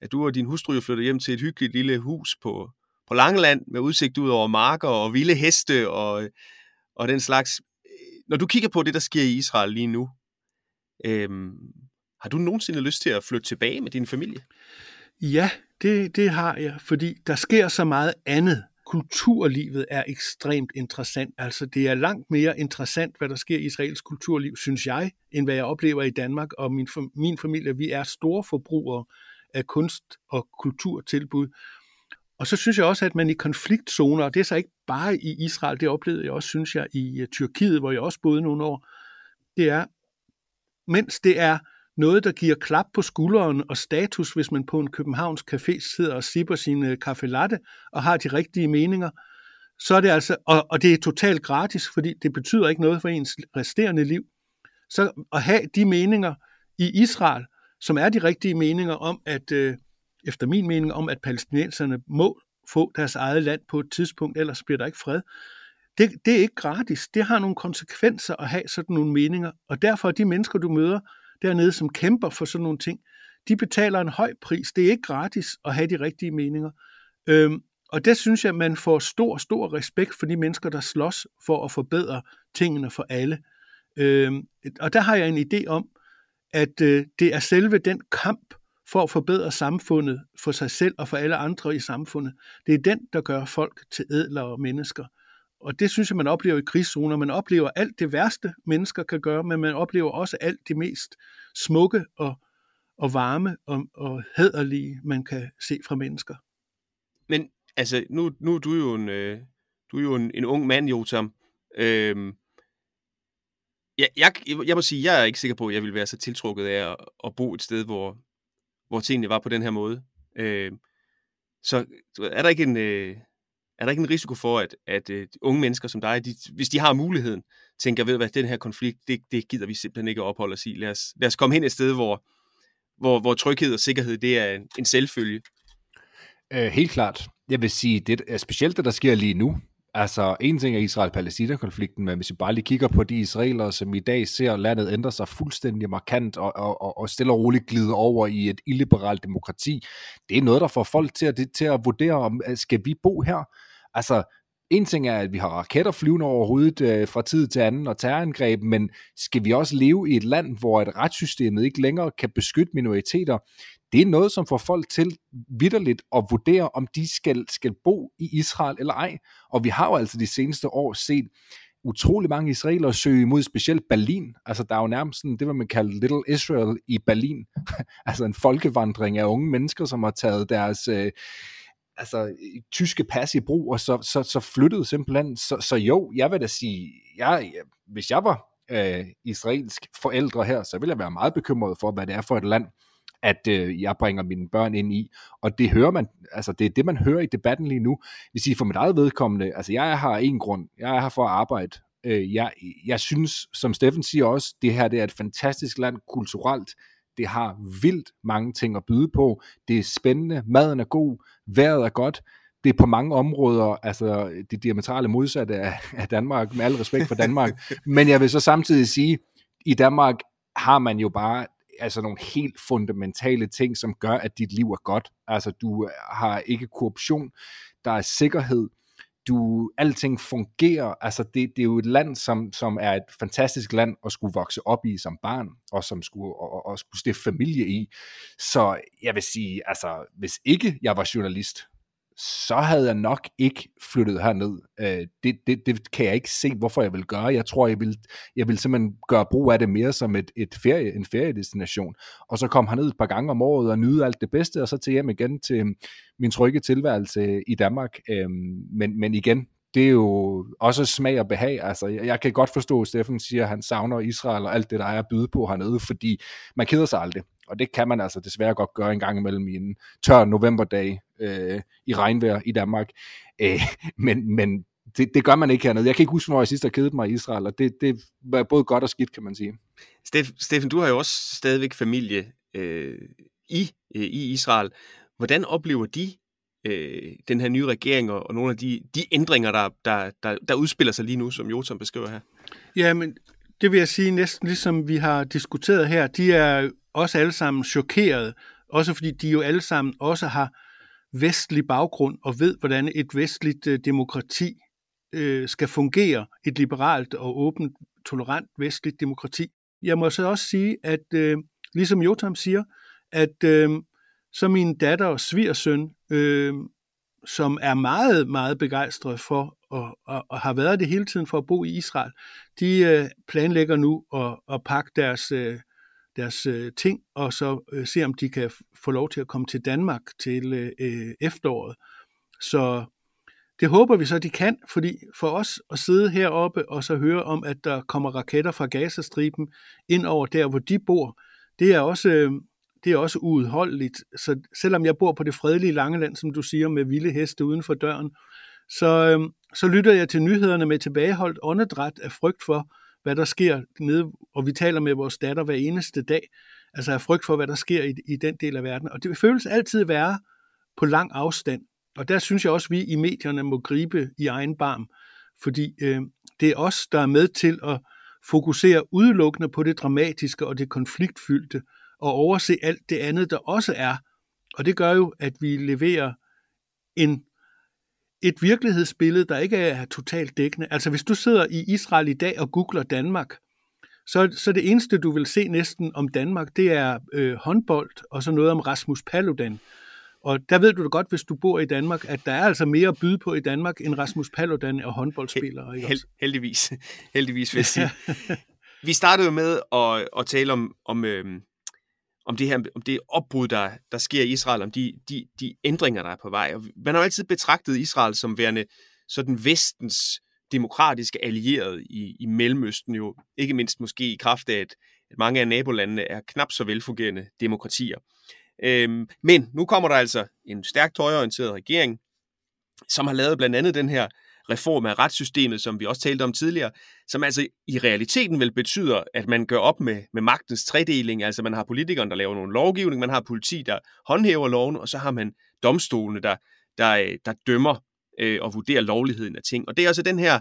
er du og din hustru jo flyttet hjem til et hyggeligt lille hus på, på Langeland med udsigt ud over marker og vilde heste og, og den slags. Når du kigger på det, der sker i Israel lige nu, øhm, har du nogensinde lyst til at flytte tilbage med din familie? Ja, det, det har jeg, fordi der sker så meget andet kulturlivet er ekstremt interessant. Altså det er langt mere interessant, hvad der sker i israelsk kulturliv, synes jeg, end hvad jeg oplever i Danmark. Og min, min familie, vi er store forbrugere af kunst- og kulturtilbud. Og så synes jeg også, at man i konfliktzoner, og det er så ikke bare i Israel, det oplevede jeg også, synes jeg, i øh, Tyrkiet, hvor jeg også boede nogle år, det er, mens det er noget, der giver klap på skulderen og status, hvis man på en Københavns café sidder og sipper sin øh, kaffe latte og har de rigtige meninger, så er det altså, og, og det er totalt gratis, fordi det betyder ikke noget for ens resterende liv. Så at have de meninger i Israel, som er de rigtige meninger om, at øh, efter min mening, om at palæstinenserne må få deres eget land på et tidspunkt, ellers bliver der ikke fred. Det, det er ikke gratis. Det har nogle konsekvenser at have sådan nogle meninger, og derfor er de mennesker, du møder, dernede, som kæmper for sådan nogle ting, de betaler en høj pris. Det er ikke gratis at have de rigtige meninger. Øhm, og det synes jeg, man får stor, stor respekt for de mennesker, der slås for at forbedre tingene for alle. Øhm, og der har jeg en idé om, at øh, det er selve den kamp for at forbedre samfundet for sig selv og for alle andre i samfundet. Det er den, der gør folk til ædlere mennesker. Og det synes jeg, man oplever i krigszoner. Man oplever alt det værste, mennesker kan gøre, men man oplever også alt det mest smukke og, og varme og, og hæderlige, man kan se fra mennesker. Men altså, nu, nu er du jo en, øh, du er jo en, en ung mand, Jotam. Øhm, jeg, jeg, jeg må sige, jeg er ikke sikker på, at jeg vil være så tiltrukket af at, at bo et sted, hvor, hvor tingene var på den her måde. Øh, så er der ikke en... Øh, er der ikke en risiko for, at, at øh, unge mennesker som dig, de, hvis de har muligheden, tænker, ved hvad, den her konflikt, det, det gider vi simpelthen ikke at opholde os i. Lad os, lad os komme hen et sted, hvor, hvor, hvor tryghed og sikkerhed, det er en, en selvfølge. Øh, helt klart. Jeg vil sige, det er specielt det, der sker lige nu. Altså, en ting er Israel-Palæstina-konflikten, men hvis vi bare lige kigger på de israelere, som i dag ser landet ændre sig fuldstændig markant og, og, og stille og roligt glide over i et illiberalt demokrati, det er noget, der får folk til at, til at vurdere, om skal vi bo her? Altså, en ting er, at vi har raketter flyvende over hovedet øh, fra tid til anden og terrorangreb, men skal vi også leve i et land, hvor et retssystemet ikke længere kan beskytte minoriteter? Det er noget, som får folk til vidderligt at vurdere, om de skal, skal bo i Israel eller ej. Og vi har jo altså de seneste år set utrolig mange israelere søge imod specielt Berlin. Altså, der er jo nærmest sådan, det, hvad man kalder Little Israel i Berlin. altså en folkevandring af unge mennesker, som har taget deres... Øh, altså, tyske pas i brug, og så, så, så flyttede simpelthen. Så, så jo, jeg vil da sige, jeg, hvis jeg var øh, israelsk forældre her, så ville jeg være meget bekymret for, hvad det er for et land, at øh, jeg bringer mine børn ind i. Og det hører man, altså det er det, man hører i debatten lige nu. Hvis I for mit eget vedkommende, altså jeg har en grund, jeg er her for at arbejde. Øh, jeg, jeg synes, som Steffen siger også, det her det er et fantastisk land kulturelt. Det har vildt mange ting at byde på. Det er spændende, maden er god, vejret er godt. Det er på mange områder, altså det diametrale modsatte af, af Danmark, med al respekt for Danmark. Men jeg vil så samtidig sige, i Danmark har man jo bare altså nogle helt fundamentale ting, som gør, at dit liv er godt. Altså du har ikke korruption, der er sikkerhed, du, alting fungerer, altså det, det er jo et land, som, som er et fantastisk land at skulle vokse op i som barn, og som skulle, og, og skulle stifte familie i. Så jeg vil sige, altså hvis ikke jeg var journalist, så havde jeg nok ikke flyttet herned. Øh, det, det, det kan jeg ikke se, hvorfor jeg vil gøre. Jeg tror, jeg vil, jeg vil simpelthen gøre brug af det mere som et, et ferie, en feriedestination. Og så komme herned et par gange om året og nyde alt det bedste, og så til hjem igen til min trygge tilværelse i Danmark. Øh, men, men igen, det er jo også smag og behag. Altså, jeg, jeg kan godt forstå, at Steffen siger, at han savner Israel og alt det, der er at byde på hernede, fordi man keder sig aldrig. Og det kan man altså desværre godt gøre en gang imellem i en tør novemberdag øh, i regnvejr i Danmark. Øh, men men det, det gør man ikke hernede. Jeg kan ikke huske, hvornår jeg sidst har kedet mig i Israel, og det, det var både godt og skidt, kan man sige. Steffen, du har jo også stadigvæk familie øh, i, øh, i Israel. Hvordan oplever de øh, den her nye regering og, og nogle af de, de ændringer, der, der, der, der udspiller sig lige nu, som Jotam beskriver her? Ja, men det vil jeg sige næsten ligesom vi har diskuteret her. De er også alle sammen chokeret, også fordi de jo alle sammen også har vestlig baggrund og ved, hvordan et vestligt øh, demokrati øh, skal fungere, et liberalt og åbent, tolerant vestligt demokrati. Jeg må så også sige, at øh, ligesom Jotam siger, at øh, så min datter og svigersøn, øh, som er meget, meget begejstret for og, og, og har været det hele tiden for at bo i Israel, de øh, planlægger nu at, at pakke deres øh, deres øh, ting, og så øh, se, om de kan få lov til at komme til Danmark til øh, øh, efteråret. Så det håber vi så, de kan, fordi for os at sidde heroppe og så høre om, at der kommer raketter fra Gazastriben ind over der, hvor de bor, det er også, øh, det er også uudholdeligt. Så selvom jeg bor på det fredelige Langeland, som du siger, med vilde heste uden for døren, så, øh, så lytter jeg til nyhederne med tilbageholdt åndedræt af frygt for, hvad der sker nede, og vi taler med vores datter hver eneste dag, altså af frygt for, hvad der sker i, i den del af verden. Og det føles altid være på lang afstand. Og der synes jeg også, at vi i medierne må gribe i egen barm, fordi øh, det er os, der er med til at fokusere udelukkende på det dramatiske og det konfliktfyldte, og overse alt det andet, der også er. Og det gør jo, at vi leverer en et virkelighedsbillede, der ikke er totalt dækkende. Altså hvis du sidder i Israel i dag og googler Danmark, så, så det eneste, du vil se næsten om Danmark, det er øh, håndbold og så noget om Rasmus Paludan. Og der ved du da godt, hvis du bor i Danmark, at der er altså mere at byde på i Danmark, end Rasmus Paludan og håndboldspillere. Ikke Held, heldigvis. heldigvis, vil jeg sige. Vi startede med at, at tale om, om øhm, om det her om det opbrud, der, der sker i Israel, om de, de, de ændringer, der er på vej. Og man har jo altid betragtet Israel som værende sådan vestens demokratiske allierede i, i Mellemøsten, jo ikke mindst måske i kraft af, at, at mange af nabolandene er knap så velfungerende demokratier. Øhm, men nu kommer der altså en stærkt højorienteret regering, som har lavet blandt andet den her reform af retssystemet, som vi også talte om tidligere, som altså i realiteten vel betyder, at man gør op med, med magtens tredeling, altså man har politikeren, der laver nogle lovgivning, man har politi, der håndhæver loven, og så har man domstolene, der, der, øh, der dømmer øh, og vurderer lovligheden af ting. Og det er altså den her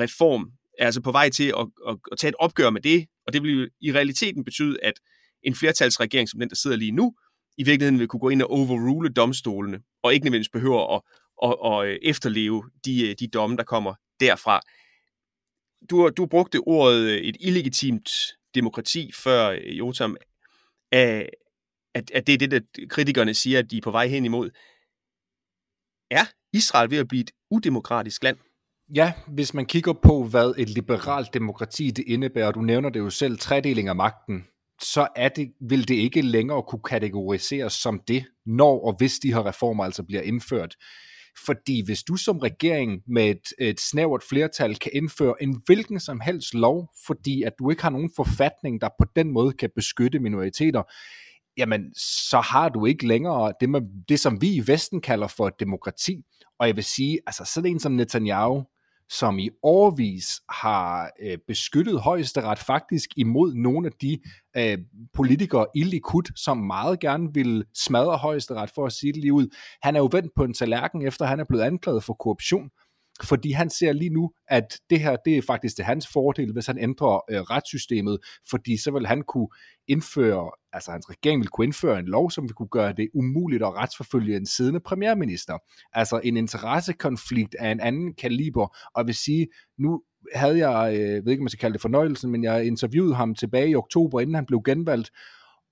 reform, er altså på vej til at, at, at tage et opgør med det, og det vil i realiteten betyde, at en flertalsregering som den, der sidder lige nu, i virkeligheden vil kunne gå ind og overrule domstolene, og ikke nødvendigvis behøver at, og, og øh, efterleve de, øh, de domme, der kommer derfra. Du, øh, du brugte ordet et illegitimt demokrati før, Jotam. At, at det er det, der kritikerne siger, at de er på vej hen imod. Er Israel ved at blive et udemokratisk land? Ja, hvis man kigger på, hvad et liberalt demokrati det indebærer, du nævner det jo selv, tredeling af magten, så er det, vil det ikke længere kunne kategoriseres som det, når og hvis de her reformer altså bliver indført. Fordi hvis du som regering med et, et snævert flertal kan indføre en hvilken som helst lov, fordi at du ikke har nogen forfatning, der på den måde kan beskytte minoriteter, jamen så har du ikke længere det, man, det som vi i Vesten kalder for et demokrati. Og jeg vil sige, altså sådan en som Netanyahu, som i årvis har øh, beskyttet højesteret faktisk imod nogle af de øh, politikere i Likud, som meget gerne vil smadre højesteret for at sige det lige ud. Han er jo vendt på en tallerken, efter han er blevet anklaget for korruption fordi han ser lige nu, at det her, det er faktisk til hans fordel, hvis han ændrer øh, retssystemet, fordi så vil han kunne indføre, altså hans regering vil kunne indføre en lov, som vil kunne gøre det umuligt at retsforfølge en siddende premierminister. Altså en interessekonflikt af en anden kaliber, og vil sige, nu havde jeg, øh, ved ikke om man skal kalde det fornøjelsen, men jeg interviewede ham tilbage i oktober, inden han blev genvalgt,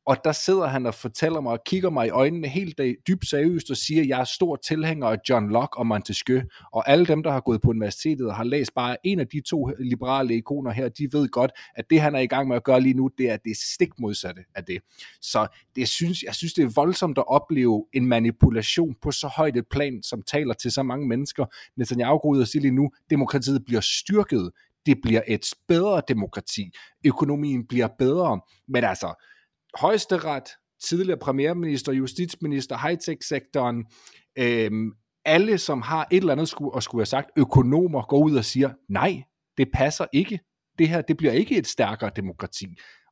og der sidder han og fortæller mig og kigger mig i øjnene helt dybt seriøst og siger, at jeg er stor tilhænger af John Locke og Montesquieu. Og alle dem, der har gået på universitetet og har læst bare en af de to liberale ikoner her, de ved godt, at det han er i gang med at gøre lige nu, det er det stik modsatte af det. Så det synes, jeg synes, det er voldsomt at opleve en manipulation på så højt et plan, som taler til så mange mennesker. Netanyahu går ud og siger lige nu, demokratiet bliver styrket det bliver et bedre demokrati. Økonomien bliver bedre. Men altså, højesteret, tidligere premierminister, justitsminister, high-tech-sektoren, øhm, alle, som har et eller andet skulle, og skulle have sagt, økonomer går ud og siger, nej, det passer ikke. Det her, det bliver ikke et stærkere demokrati.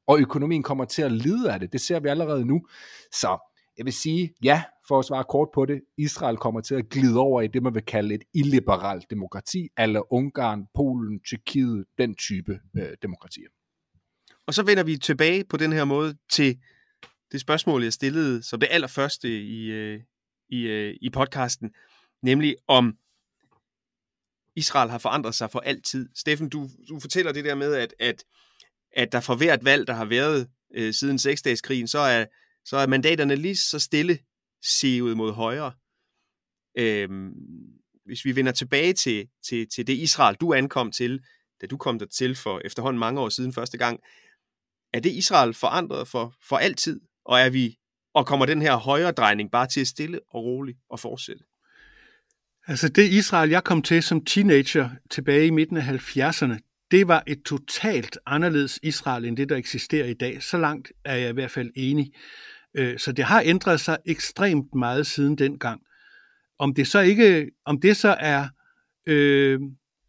Og økonomien kommer til at lide af det. Det ser vi allerede nu. Så jeg vil sige, ja, for at svare kort på det, Israel kommer til at glide over i det, man vil kalde et illiberalt demokrati, eller Ungarn, Polen, Tyrkiet, den type øh, demokratier. Og så vender vi tilbage på den her måde til det spørgsmål, jeg stillede som det allerførste i, øh, i, øh, i podcasten, nemlig om Israel har forandret sig for altid. Steffen, du, du fortæller det der med, at, at, at der for hvert valg, der har været øh, siden seksdageskrigen, så er, så er mandaterne lige så stille sevet mod højre. Øhm, hvis vi vender tilbage til, til, til det Israel, du ankom til, da du kom der til for efterhånden mange år siden første gang, er det Israel forandret for, for altid? Og er vi og kommer den her højre drejning bare til at stille og roligt og fortsætte? Altså det Israel, jeg kom til som teenager tilbage i midten af 70'erne, det var et totalt anderledes Israel end det, der eksisterer i dag. Så langt er jeg i hvert fald enig. Øh, så det har ændret sig ekstremt meget siden dengang. Om det så ikke, om det så er øh,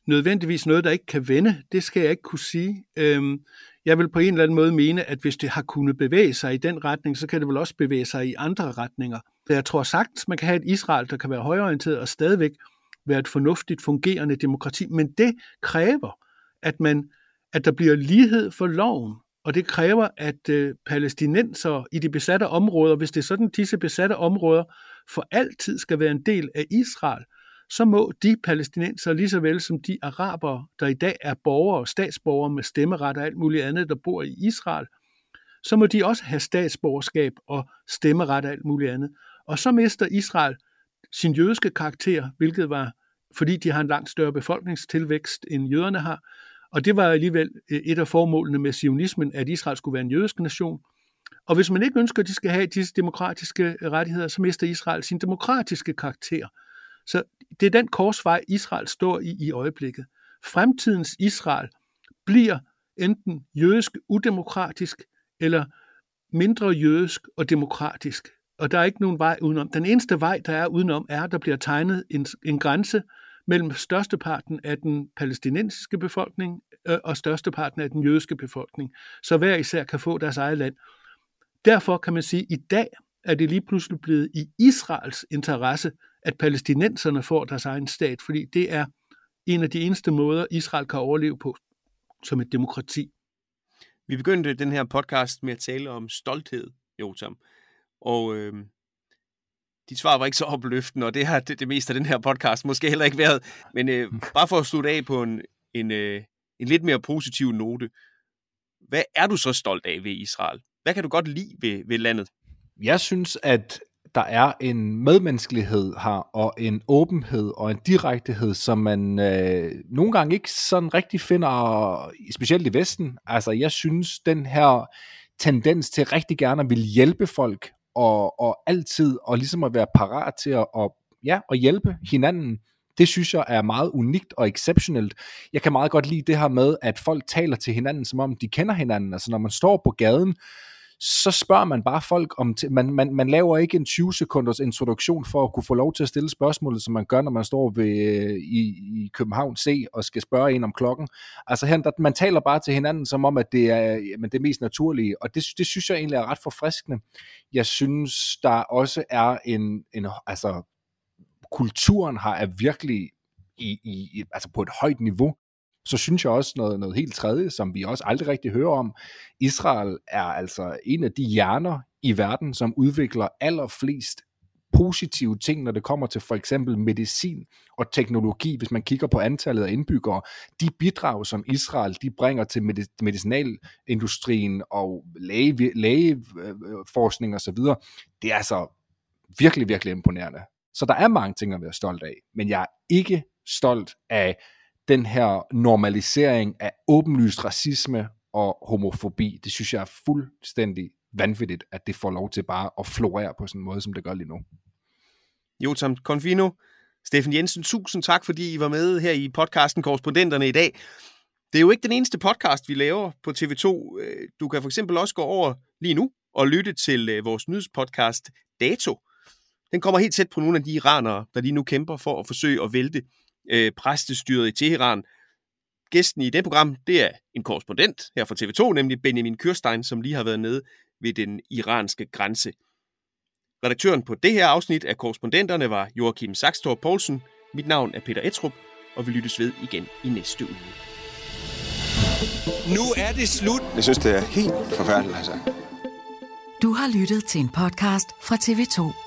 nødvendigvis noget, der ikke kan vende, det skal jeg ikke kunne sige. Øh, jeg vil på en eller anden måde mene, at hvis det har kunnet bevæge sig i den retning, så kan det vel også bevæge sig i andre retninger. Jeg tror sagtens, man kan have et Israel, der kan være højorienteret og stadigvæk være et fornuftigt fungerende demokrati, men det kræver, at, man, at der bliver lighed for loven, og det kræver, at øh, palæstinenser i de besatte områder, hvis det er sådan, disse besatte områder for altid skal være en del af Israel, så må de palæstinenser, lige så vel som de araber, der i dag er borgere og statsborgere med stemmeret og alt muligt andet, der bor i Israel, så må de også have statsborgerskab og stemmeret og alt muligt andet. Og så mister Israel sin jødiske karakter, hvilket var, fordi de har en langt større befolkningstilvækst, end jøderne har. Og det var alligevel øh, et af formålene med sionismen, at Israel skulle være en jødisk nation. Og hvis man ikke ønsker, at de skal have disse demokratiske rettigheder, så mister Israel sin demokratiske karakter. Så det er den korsvej, Israel står i i øjeblikket. Fremtidens Israel bliver enten jødisk udemokratisk eller mindre jødisk og demokratisk. Og der er ikke nogen vej udenom. Den eneste vej, der er udenom, er, at der bliver tegnet en, en grænse mellem størsteparten af den palæstinensiske befolkning øh, og størsteparten af den jødiske befolkning, så hver især kan få deres eget land. Derfor kan man sige, at i dag er det lige pludselig blevet i Israels interesse at palæstinenserne får deres egen stat, fordi det er en af de eneste måder, Israel kan overleve på som et demokrati. Vi begyndte den her podcast med at tale om stolthed, Jotam. Og øh, dit svar var ikke så opløftende, og det har det, det meste af den her podcast måske heller ikke været. Men øh, bare for at slutte af på en, en, øh, en lidt mere positiv note. Hvad er du så stolt af ved Israel? Hvad kan du godt lide ved, ved landet? Jeg synes, at der er en medmenneskelighed her, og en åbenhed og en direktehed, som man øh, nogle gange ikke sådan rigtig finder, specielt i Vesten. Altså, jeg synes, den her tendens til rigtig gerne at vil hjælpe folk, og, og altid, og ligesom at være parat til at, og, ja, at hjælpe hinanden, det synes jeg er meget unikt og exceptionelt. Jeg kan meget godt lide det her med, at folk taler til hinanden, som om de kender hinanden. Altså når man står på gaden, så spørger man bare folk om, man, man, man laver ikke en 20 sekunders introduktion for at kunne få lov til at stille spørgsmålet, som man gør, når man står ved, øh, i, i København C og skal spørge en om klokken. Altså her, der, man taler bare til hinanden, som om, at det er jamen, det mest naturlige, og det, det synes jeg egentlig er ret forfriskende. Jeg synes, der også er en, en altså, kulturen har er virkelig i, i, altså på et højt niveau så synes jeg også noget, noget helt tredje, som vi også aldrig rigtig hører om. Israel er altså en af de hjerner i verden, som udvikler allerflest positive ting, når det kommer til for eksempel medicin og teknologi, hvis man kigger på antallet af indbyggere. De bidrag, som Israel de bringer til medicinalindustrien og læge, lægeforskning osv., det er altså virkelig, virkelig imponerende. Så der er mange ting at være stolt af, men jeg er ikke stolt af den her normalisering af åbenlyst racisme og homofobi, det synes jeg er fuldstændig vanvittigt, at det får lov til bare at florere på sådan en måde, som det gør lige nu. Jotam Confino, Steffen Jensen, tusind tak, fordi I var med her i podcasten Korrespondenterne i dag. Det er jo ikke den eneste podcast, vi laver på TV2. Øh, du kan for eksempel også gå over lige nu og lytte til øh, vores nyhedspodcast Dato. Den kommer helt tæt på nogle af de iranere, der lige nu kæmper for at forsøge at vælte øh, præstestyret i Teheran. Gæsten i det program, det er en korrespondent her fra TV2, nemlig Benjamin Kyrstein, som lige har været nede ved den iranske grænse. Redaktøren på det her afsnit af korrespondenterne var Joachim Saxtor Poulsen. Mit navn er Peter Etrup, og vi lyttes ved igen i næste uge. Nu er det slut. Jeg synes, det er helt forfærdeligt, altså. Du har lyttet til en podcast fra TV2.